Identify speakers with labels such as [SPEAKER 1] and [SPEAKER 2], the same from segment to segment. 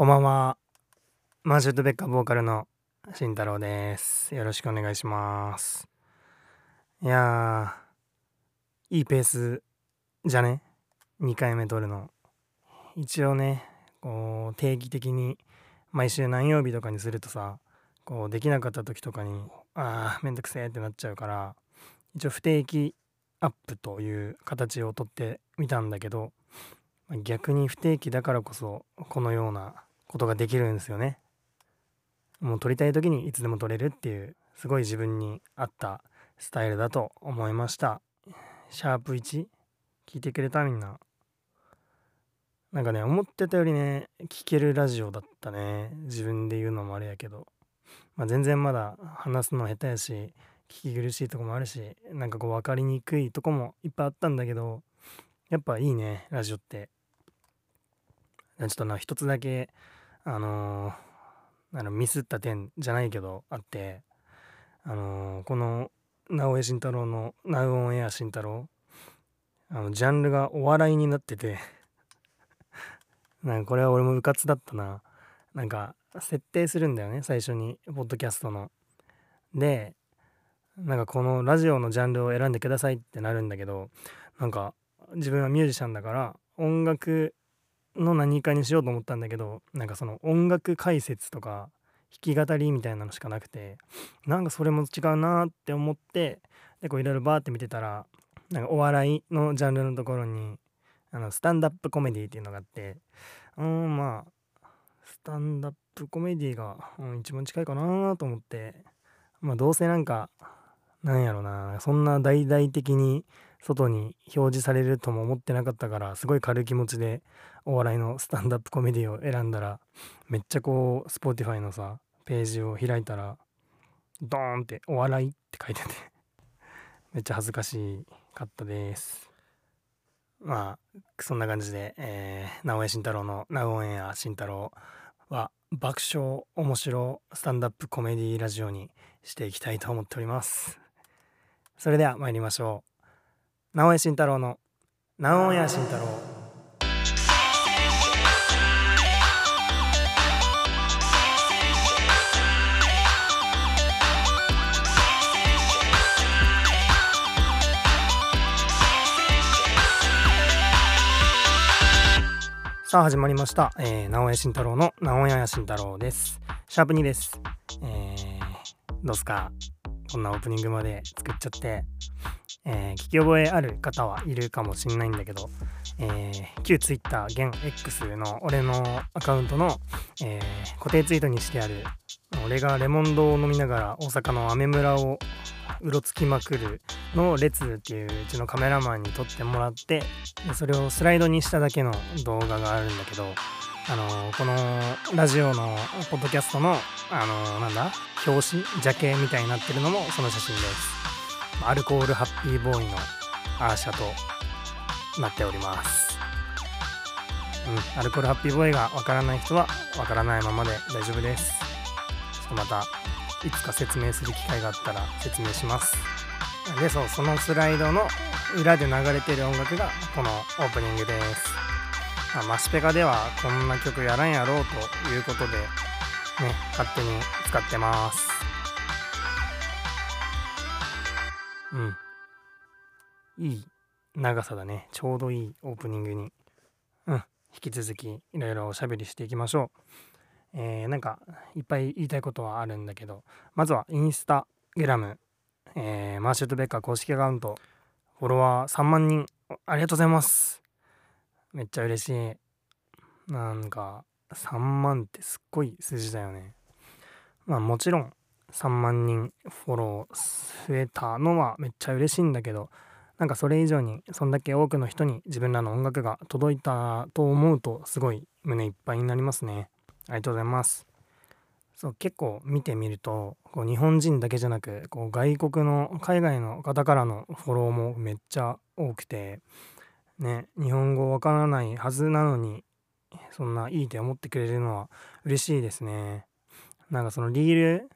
[SPEAKER 1] こんばんは。マーシュットベッカボーカルの慎太郎です。よろしくお願いします。いやー、いいペースじゃね ?2 回目撮るの。一応ね、こう、定期的に毎週何曜日とかにするとさ、こう、できなかった時とかに、あー、めんどくせーってなっちゃうから、一応不定期アップという形をとってみたんだけど、逆に不定期だからこそこのようなことができるんですよね。もう撮りたい時にいつでも撮れるっていうすごい自分に合ったスタイルだと思いました。シャープ 1? 聞いてくれたみんな。なんかね思ってたよりね聞けるラジオだったね自分で言うのもあれやけど、まあ、全然まだ話すの下手やし聞き苦しいとこもあるしなんかこう分かりにくいとこもいっぱいあったんだけどやっぱいいねラジオってちょっとな一つだけあのー、あのミスった点じゃないけどあってあの、この直江慎太郎の「ナウオンエア慎太郎」あのジャンルがお笑いになってて なんかこれは俺もうかつだったな。なんか設定するんだよね最初にポッドキャストの。でなんかこのラジオのジャンルを選んでくださいってなるんだけどなんか自分はミュージシャンだから音楽の何かにしようと思ったんだけどなんかその音楽解説とか弾き語りみたいなのしかなくてなんかそれも違うなって思ってでこういろいろバーって見てたらなんかお笑いのジャンルのところにあのスタンダップコメディっていうのがあってうんまあスタンダップコメディが、うん、一番近いかなと思ってまあどうせなんかなんやろなそんな大々的に外に表示されるとも思ってなかったからすごい軽い気持ちでお笑いのスタンダップコメディを選んだらめっちゃこう Spotify のさページを開いたらドーンって「お笑い」って書いてて めっちゃ恥ずかしかったです。まあそんな感じで、えー、直江慎太郎の「ナウオンエア慎太郎」は爆笑面白スタンダップコメディラジオにしていきたいと思っております。それでは参りましょう。直江慎太郎の「ナウオンエア慎太郎」さあ始まりました。えー、直江慎太郎の直江慎太郎です。シャープ2です。えー、どうすか？こんなオープニングまで作っちゃって、えー、聞き覚えある方はいるかもしんないんだけど、えー、旧 Twitter 現 X の俺のアカウントの、えー、固定ツイートにしてある俺がレモンドを飲みながら大阪のアメ村をうろつきまくるの列っていううちのカメラマンに撮ってもらってそれをスライドにしただけの動画があるんだけどあの、このラジオのポッドキャストのあの、なんだ表紙ジャケみたいになってるのもその写真です。アルコールハッピーボーイのアーシャとなっております。うんアルコールハッピーボーイがわからない人はわからないままで大丈夫です。ちょっとまたいつか説明する機会があったら説明します。でそうそのスライドの裏で流れてる音楽がこのオープニングです、まあ、マシペカではこんな曲やらんやろうということでね勝手に使ってます。うん。いい長さだね。ちょうどいいオープニングに。うん。引き続きいろいろおしゃべりしていきましょう。えー、なんかいっぱい言いたいことはあるんだけど。まずはインスタグラム、えー、マーシュートベッカー公式アカウント。フォロワー3万人。ありがとうございます。めっちゃ嬉しい。なんか3万ってすっごい数字だよね。まあもちろん3万人フォロー増えたのはめっちゃ嬉しいんだけどなんかそれ以上にそんだけ多くの人に自分らの音楽が届いたと思うとすごい胸いっぱいになりますねありがとうございます。そう結構見てみるとこう日本人だけじゃなくこう外国の海外の方からのフォローもめっちゃ多くてね日本語わからないはずなのにそんないいって思ってくれるのは嬉しいですね。なんかそのリール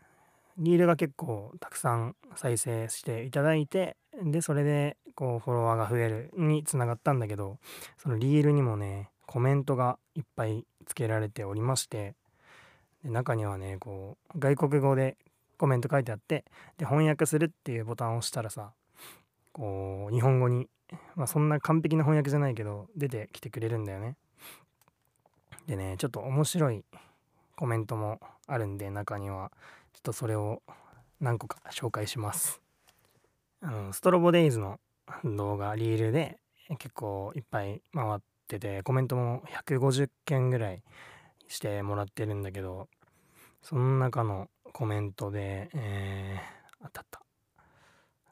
[SPEAKER 1] リールが結構たくさん再生していただいてでそれでこうフォロワーが増えるにつながったんだけどそのリールにもねコメントがいっぱいつけられておりましてで中にはねこう外国語でコメント書いてあってで翻訳するっていうボタンを押したらさこう日本語にまあそんな完璧な翻訳じゃないけど出てきてくれるんだよね。でねちょっと面白いコメントもあるんで中にはちょっとそれを何個か紹介します。あのストロボデイズの動画リールで結構いっぱい回っててコメントも150件ぐらいしてもらってるんだけどその中のコメントで、えー、あったあった。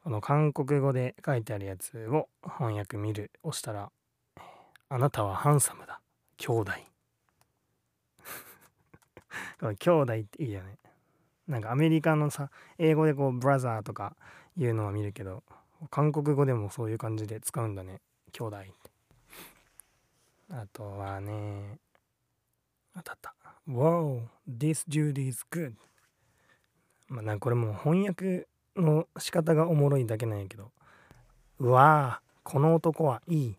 [SPEAKER 1] この韓国語で書いてあるやつを翻訳見る押したら「あなたはハンサムだ。兄弟」この兄弟っていいよね。なんかアメリカのさ英語でこうブラザーとか言うのは見るけど韓国語でもそういう感じで使うんだね。兄弟って。あとはねあたった。Wow this dude is good. まあなんかこれも翻訳の仕方がおもろいだけなんやけど。うわーこの男はいい。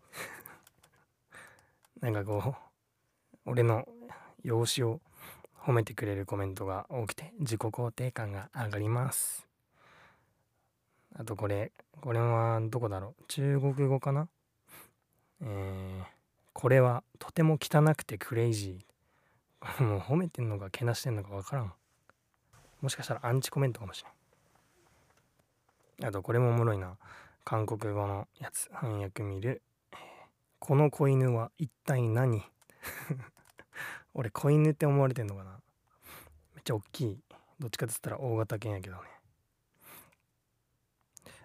[SPEAKER 1] なんかこう俺の容姿を褒めてくれるコメントが多くて自己肯定感が上がります。あとこれこれはどこだろう？中国語かな？えー、これはとても汚くてクレイジー。もう褒めてんのかけなしてんのかわからん。もしかしたらアンチコメントかもしれん。あとこれもおもろいな。韓国語のやつ翻訳見るこの子犬は一体何？俺子犬って思われてんのかな。めっちゃ大きい。どっちかっつったら大型犬やけどね。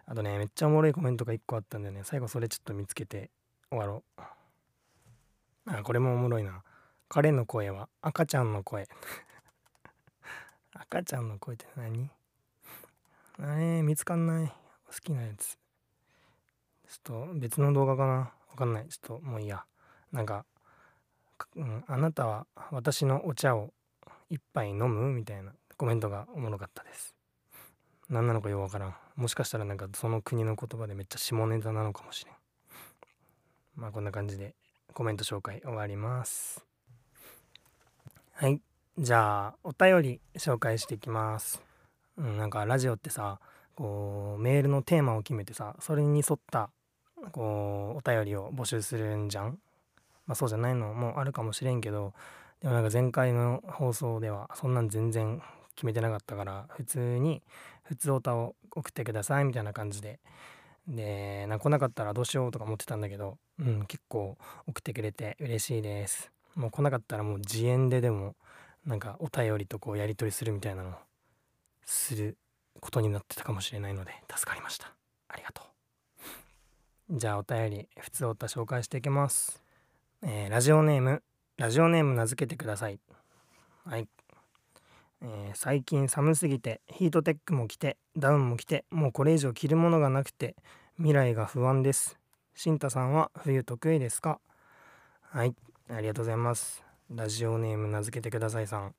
[SPEAKER 1] あとねめっちゃおもろいコメントが1個あったんでね。最後それちょっと見つけて終わろう。あこれもおもろいな。彼の声は赤ちゃんの声。赤ちゃんの声って何？あれ見つかんない。好きなやつ。ちょっと別の動画かな。わかんない。ちょっともういいや。なんか、うん、あなたは私のお茶を一杯飲む？みたいなコメントがおもろかったです。何なのかよくわからん。もしかしたらなんかその国の言葉でめっちゃ下ネタなのかもしれん。まあこんな感じでコメント紹介終わります。はい。じゃあお便り紹介していきます。うん、なんかラジオってさこうメールのテーマを決めてさそれに沿ったこうお便りを募集するんじゃん？まあそうじゃないのもあるかもしれんけどでもなんか前回の放送ではそんなん全然決めてなかったから普通に普通歌を送ってくださいみたいな感じで。でな来なかったらどうしようとか思ってたんだけどうん結構送ってくれて嬉しいです。もう来なかったらもう自演ででもなんかお便りとこうやり取りするみたいなのすることになってたかもしれないので助かりました。ありがとう。じゃあお便り普通おた紹介していきます、えー、ラジオネームラジオネーム名付けてください。はい、えー、最近寒すぎてヒートテックも着てダウンも着てもうこれ以上着るものがなくて未来が不安です。新太さんは冬得意ですか？はい。ありがとうございます。ラジオネーム名付けてくださいさん。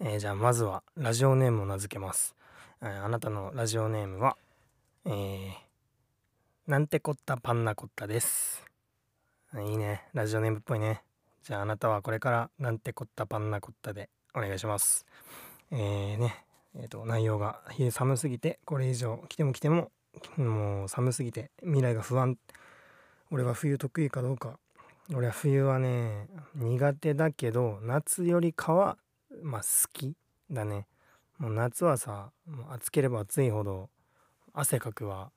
[SPEAKER 1] えー、じゃあまずはラジオネームを名付けます、えー、あなたのラジオネームは、えー、なんてこったパンナコッタです。いいね。ラジオネームっぽいね。じゃああなたはこれからなんてこったパンナコッタでお願いします。えーね。えーと、内容が寒すぎてこれ以上来ても来てももう寒すぎて未来が不安。俺は冬得意かどうか。俺は冬はね苦手だけど夏よりかはまあ好きだね。もう夏はさ暑ければ暑いほど汗かくわ。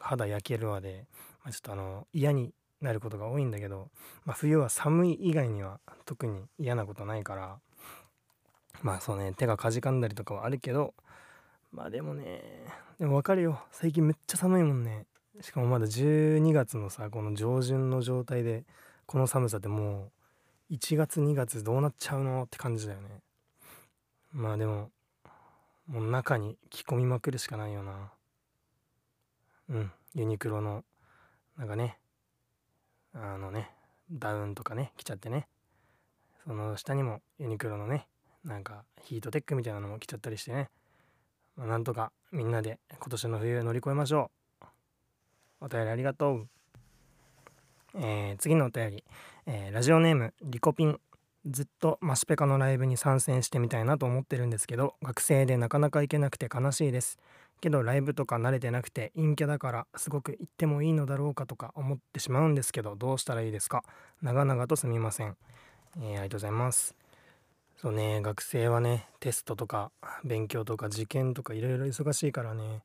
[SPEAKER 1] 肌焼けるわで、まあ、ちょっとあの嫌になることが多いんだけど、まあ、冬は寒い以外には特に嫌なことないからまあそうね手がかじかんだりとかはあるけどまあでもねでも分かるよ。最近めっちゃ寒いもんね。しかもまだ12月のさこの上旬の状態でこの寒さってもう1月2月どうなっちゃうのって感じだよね。まあでももう中に着込みまくるしかないよな。うんユニクロのなんかねあのねダウンとかね着ちゃってねその下にもユニクロのねなんかヒートテックみたいなのも着ちゃったりしてね、まあ、なんとかみんなで今年の冬乗り越えましょう。お便りありがとう。えー、次のお便り、えー、ラジオネームリコピン。ずっとマシペカのライブに参戦してみたいなと思ってるんですけど学生でなかなか行けなくて悲しいです。けどライブとか慣れてなくて陰キャだからすごく行ってもいいのだろうかとか思ってしまうんですけどどうしたらいいですか？長々とすみません、えー、ありがとうございます。そうね学生はねテストとか勉強とか受験とかいろいろ忙しいからね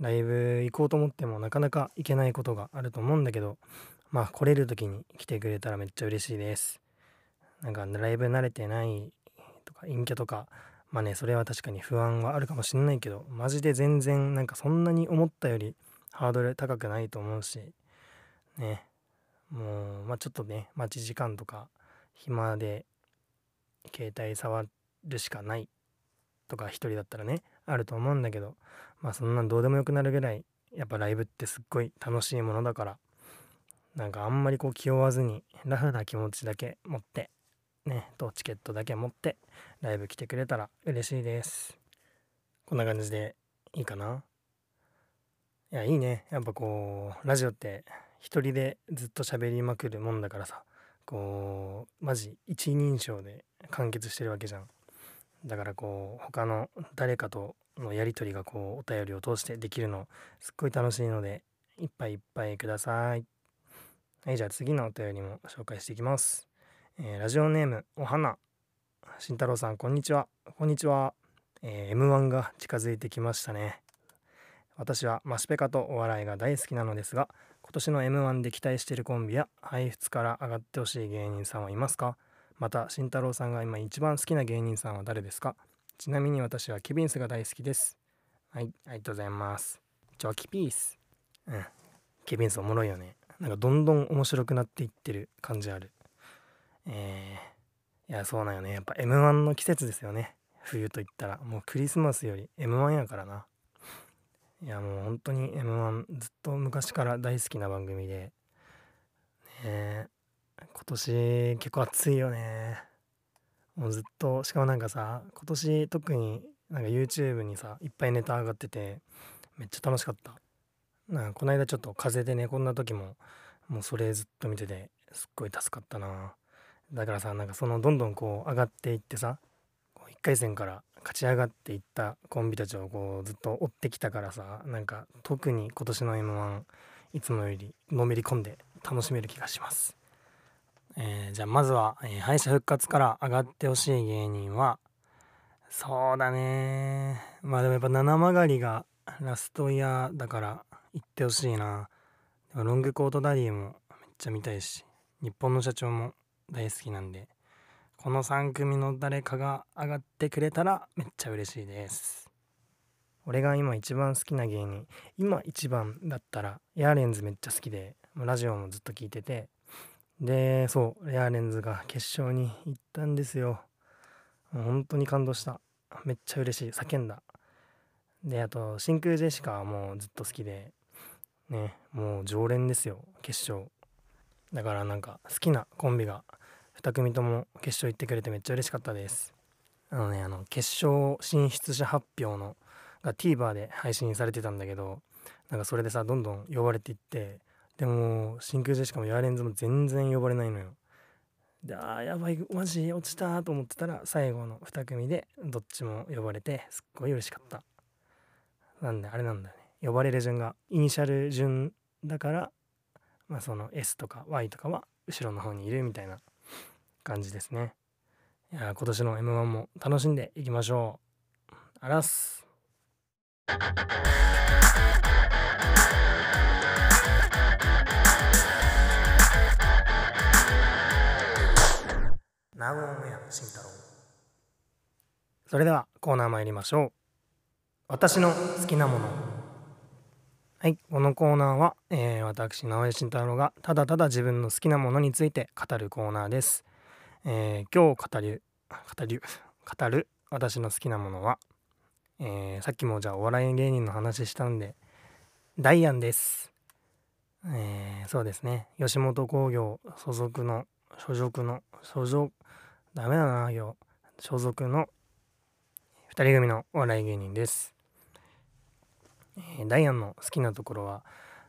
[SPEAKER 1] ライブ行こうと思ってもなかなか行けないことがあると思うんだけどまあ来れる時に来てくれたらめっちゃ嬉しいです。なんかライブ慣れてないとか陰キャとかまあねそれは確かに不安はあるかもしんないけどマジで全然なんかそんなに思ったよりハードル高くないと思うしね。もうまあちょっとね待ち時間とか暇で携帯触るしかないとか一人だったらねあると思うんだけどまあそんなんどうでもよくなるぐらいやっぱライブってすっごい楽しいものだからなんかあんまりこう気負わずにラフな気持ちだけ持ってねとチケットだけ持ってライブ来てくれたら嬉しいです。こんな感じでいいかな？いやいいね。やっぱこうラジオって一人でずっと喋りまくるもんだからさこうマジ一人称で完結してるわけじゃん。だからこう他の誰かとのやり取りがこうお便りを通してできるのすっごい楽しいのでいっぱいいっぱいください。はいじゃあ次のお便りも紹介していきます、えー、ラジオネームお花慎太郎さんこんにちは。こんにちは、えー、M1 が近づいてきましたね。私はマシペカとお笑いが大好きなのですが今年の M1 で期待しているコンビや配布から上がってほしい芸人さんはいますか？また慎太郎さんが今一番好きな芸人さんは誰ですか？ちなみに私はケビンスが大好きです。はいありがとうございます。チョキピース。うん。ケビンスおもろいよね。なんかどんどん面白くなっていってる感じある。えー、いやそうなんよね。やっぱ M1 の季節ですよね。冬といったら。もうクリスマスより M1 やからな。いやもう本当に M1 ずっと昔から大好きな番組で。ね今年結構暑いよね。もうずっとしかもなんかさ今年特になんか YouTube にさいっぱいネタ上がっててめっちゃ楽しかった。なんかこの間ちょっと風邪でねこんな時ももうそれずっと見ててすっごい助かったな。だからさなんかそのどんどんこう上がっていってさ1回戦から勝ち上がっていったコンビたちをこうずっと追ってきたからさなんか特に今年の m 1いつもよりのめり込んで楽しめる気がします。えー、じゃあまずは、えー、敗者復活から上がってほしい芸人はそうだね。まあでもやっぱ七曲りがラストイヤーだから行ってほしいな。ロングコートダディもめっちゃ見たいし日本の社長も大好きなんでこの3組の誰かが上がってくれたらめっちゃ嬉しいです俺が今一番好きな芸人今一番だったらヤーレンズめっちゃ好きでラジオもずっと聞いててで、そう、レアレンズが決勝に行ったんですよ。本当に感動した。めっちゃ嬉しい。叫んだ。で、あと、真空ジェシカはもうずっと好きで、ね、もう常連ですよ、決勝。だからなんか好きなコンビが2組とも決勝行ってくれてめっちゃ嬉しかったです。あのね、あの、決勝進出者発表のが TVer で配信されてたんだけど、なんかそれでさ、どんどん呼ばれていって、でも真空ジェシカもヤーレンズも全然呼ばれないのよ。であーやばいマジ落ちたと思ってたら最後の2組でどっちも呼ばれてすっごい嬉しかった。なんであれなんだよね。呼ばれる順がイニシャル順だからまあその S とか Y とかは後ろの方にいるみたいな感じですね。いや今年の M1 も楽しんでいきましょう。あらす。名古屋慎太郎。それではコーナー参りましょう。私の好きなものはいこのコーナーは、えー、私直江慎太郎がただただ自分の好きなものについて語るコーナーです、えー、今日語る語る語る私の好きなものは、えー、さっきもじゃあお笑い芸人の話したんでダイアンです。えー、そうですね。吉本興業所属の所属の所属ダメだな今日。所属の2人組のお笑い芸人です、え、ダイアンの好きなところは、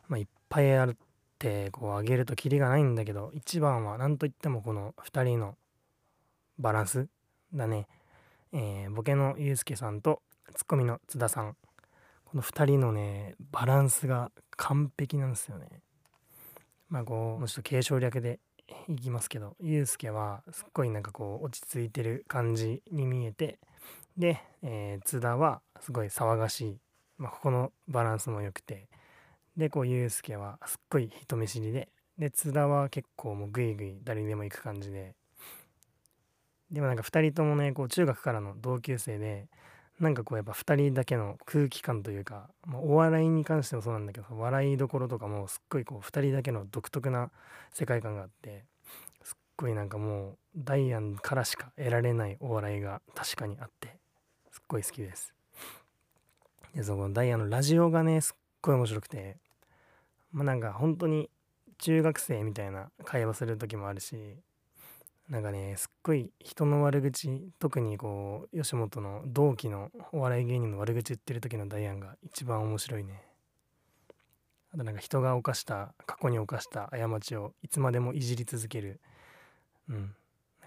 [SPEAKER 1] まあ、いっぱいあるってこう挙げるとキリがないんだけど一番は何といってもこの2人のバランスだね、えー、ボケのゆうすけさんとツッコミの津田さん。この2人のねバランスが完璧なんですよね。まあこうもうちょっと継承略でいきますけどゆうすけはすっごいなんかこう落ち着いてる感じに見えてで、えー、津田はすごい騒がしい、まあ、ここのバランスも良くて。でこうゆうすけはすっごい人見知りで。で津田は結構もうグイグイ誰にでも行く感じで。でもなんか2人ともねこう中学からの同級生でなんかこうやっぱ2人だけの空気感というか、まあ、お笑いに関してもそうなんだけど笑いどころとかもすっごいこう2人だけの独特な世界観があってすっごいなんかもうダイアンからしか得られないお笑いが確かにあってすっごい好きです。でそのダイアンのラジオがねすっごい面白くて。まあなんか本当に中学生みたいな会話する時もあるしなんかねすっごい人の悪口特にこう吉本の同期のお笑い芸人の悪口言ってる時のダイアンが一番面白いね。あとなんか人が犯した過去に犯した過ちをいつまでもいじり続ける。うん。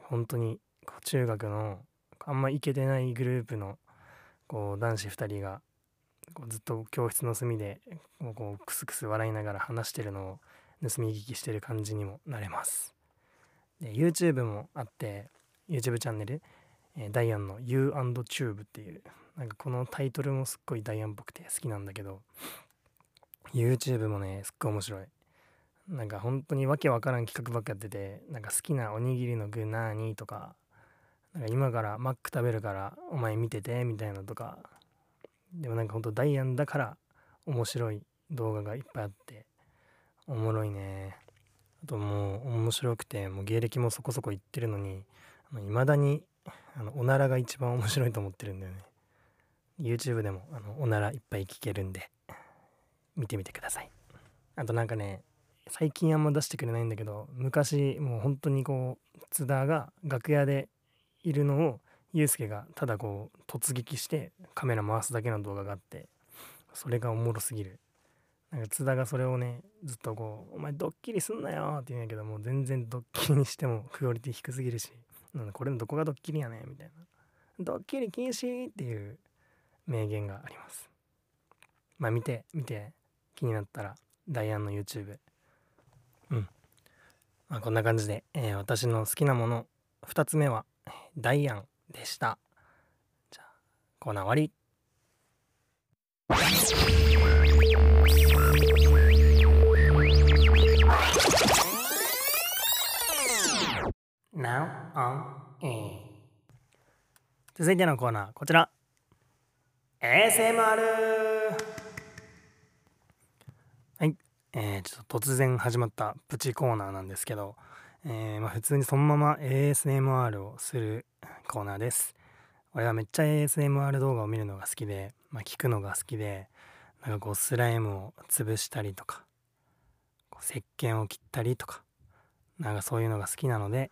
[SPEAKER 1] 本当にこう中学のあんまイケてないグループのこう男子2人がこうずっと教室の隅でこうクスクス笑いながら話してるのを盗み聞きしてる感じにもなれます。で YouTube もあって YouTube チャンネル、えー、ダイアンの U&Tube っていうなんかこのタイトルもすっごいダイアンっぽくて好きなんだけど YouTube もねすっごい面白い。なんか本当にわけわからん企画ばっかやっててなんか好きなおにぎりの具なーにとかなんか今からマック食べるからお前見ててみたいなとかでもなんかほんとダイアンだから面白い動画がいっぱいあっておもろいね。あともう面白くてもう芸歴もそこそこいってるのにいまだにあのおならが一番面白いと思ってるんだよね。YouTube でもあのおならいっぱい聞けるんで見てみてください。あとなんかね最近あんま出してくれないんだけど昔もう本当にこう津田が楽屋でいるのをユうスケがただこう突撃してカメラ回すだけの動画があってそれがおもろすぎる。なんか津田がそれをねずっとこう「お前ドッキリすんなよ」って言うんやけどもう全然ドッキリにしてもクオリティ低すぎるしなんこれのどこがドッキリやねんみたいな「ドッキリ禁止!」っていう名言があります。まあ見て見て気になったらダイアンの YouTube うん。まあこんな感じで、えー、私の好きなもの2つ目はダイアン。でした。じゃあコーナー終わり。Now on air 続いてのコーナーこちら。ASMR はい、えー、ちょっと突然始まったプチコーナーなんですけど、えー、まあ、普通にそのまま ASMR をするコーナーです。俺はめっちゃ ASMR 動画を見るのが好きで、まあ、聞くのが好きでなんかこうスライムを潰したりとか石鹸を切ったりとかなんかそういうのが好きなので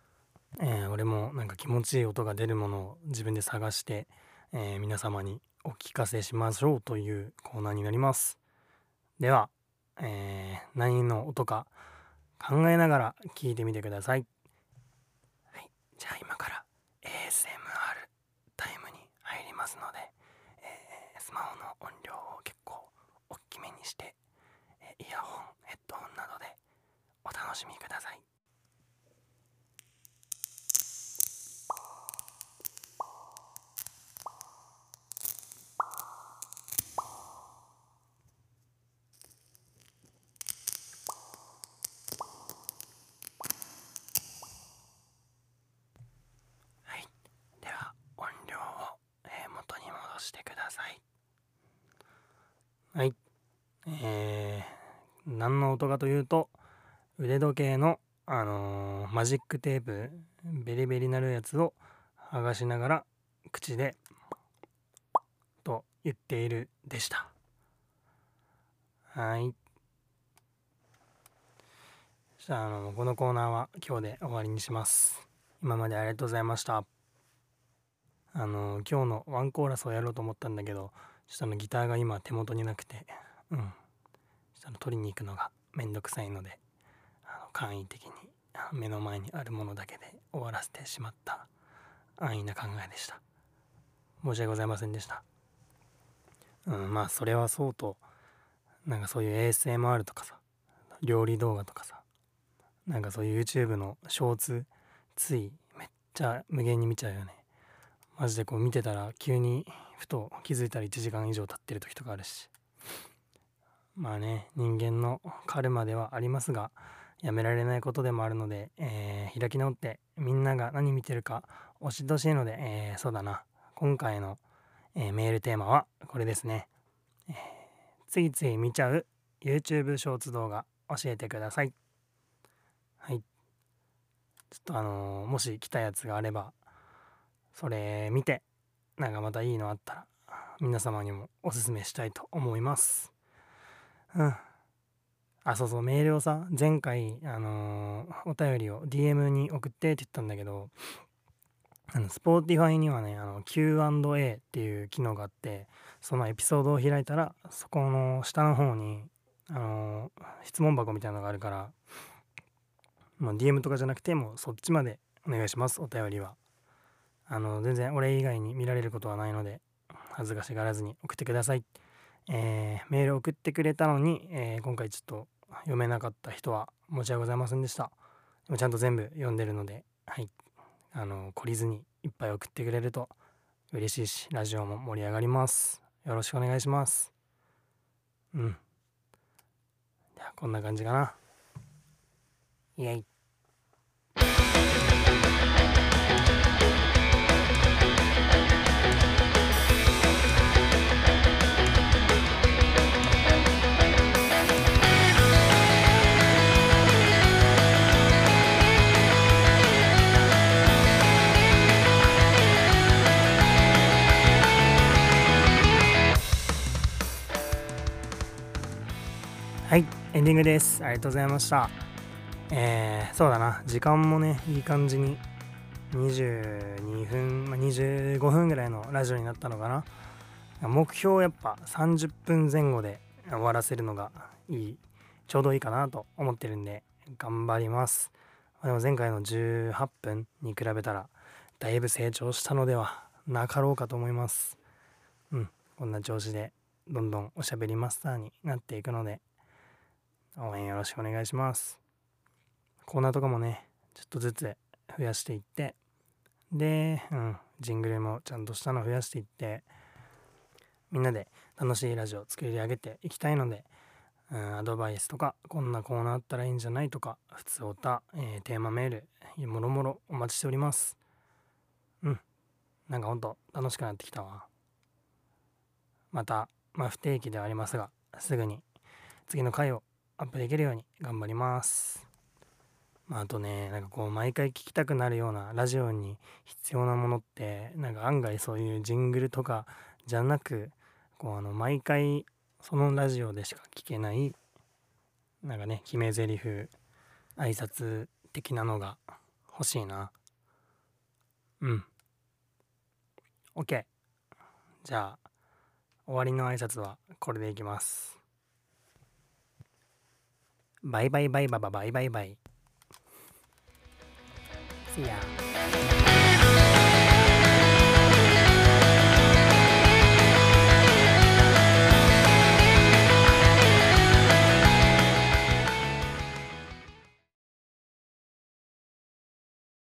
[SPEAKER 1] えー、俺もなんか気持ちいい音が出るものを自分で探して、えー、皆様にお聞かせしましょうというコーナーになります。では、えー、何の音か考えながら聞いてみてくださいじゃあ今から ASMR タイムに入りますので、えー、スマホの音量を結構大きめにして、えイヤホンヘッドホンなどでお楽しみくださいはいえー、何の音かというと腕時計のあのー、マジックテープベリベリなるやつを剥がしながら口でと言っているでした。はい。じゃああのこのコーナーは今日で終わりにします。今までありがとうございました。あの今日のワンコーラスをやろうと思ったんだけど下のギターが今手元になくてうん。下の取りに行くのがめんどくさいのであの簡易的に目の前にあるものだけで終わらせてしまった安易な考えでした。申し訳ございませんでした。うんまあそれはそうとなんかそういう ASMR とかさ料理動画とかさなんかそういう YouTube のショーツついめっちゃ無限に見ちゃうよね。マジでこう見てたら急にふと気づいたら1時間以上経ってる時とかあるし。まあね人間のカルマではありますがやめられないことでもあるので、えー、開き直ってみんなが何見てるか教えてほしいので、えー、そうだな。今回の、えー、メールテーマはこれですね、えついつい見ちゃう YouTube ショーツ動画教えてください。はい。ちょっとあのもし来たやつがあればそれ見てなんかまたいいのあったら皆様にもおすすめしたいと思います。うん。あそうそうメールをさ前回あのー、お便りを DM に送ってって言ったんだけどあの Spotify にはねあの Q&A っていう機能があってそのエピソードを開いたらそこの下の方にあのー、質問箱みたいなのがあるからもう DM とかじゃなくてもうそっちまでお願いしますお便りは。あの全然俺以外に見られることはないので恥ずかしがらずに送ってください、えー、メール送ってくれたのに、えー、今回ちょっと読めなかった人は申し訳ございませんでした。でもちゃんと全部読んでるので、はい。あの、懲りずにいっぱい送ってくれると嬉しいし、ラジオも盛り上がります。よろしくお願いします。うん。じゃあ、こんな感じかな。イェイ。ディングです。ありがとうございました。えー、そうだな。時間もねいい感じに。22分、まあ、25分ぐらいのラジオになったのかな。目標やっぱ30分前後で終わらせるのがいいちょうどいいかなと思ってるんで頑張ります。でも前回の18分に比べたらだいぶ成長したのではなかろうかと思います。うんこんな調子でどんどんおしゃべりマスターになっていくので応援よろしくお願いします。コーナーとかもね、ちょっとずつ増やしていって、で、うん、ジングルもちゃんとしたの増やしていって、みんなで楽しいラジオを作り上げていきたいので、うん、アドバイスとか、こんなコーナーあったらいいんじゃないとか、普通おた、えー、テーマメール、もろもろお待ちしております。うん。なんかほんと楽しくなってきたわ。また、まあ不定期ではありますが、すぐに次の回をアップできるように頑張ります。まあ、あとね、なんかこう、毎回聞きたくなるようなラジオに必要なものって、なんか案外そういうジングルとかじゃなく、こう、あの、毎回そのラジオでしか聞けない、なんかね、決め台詞、挨拶的なのが欲しいな。うん。OK。じゃあ、終わりの挨拶はこれでいきます。バイバイバイバババイバイバイ。See ya.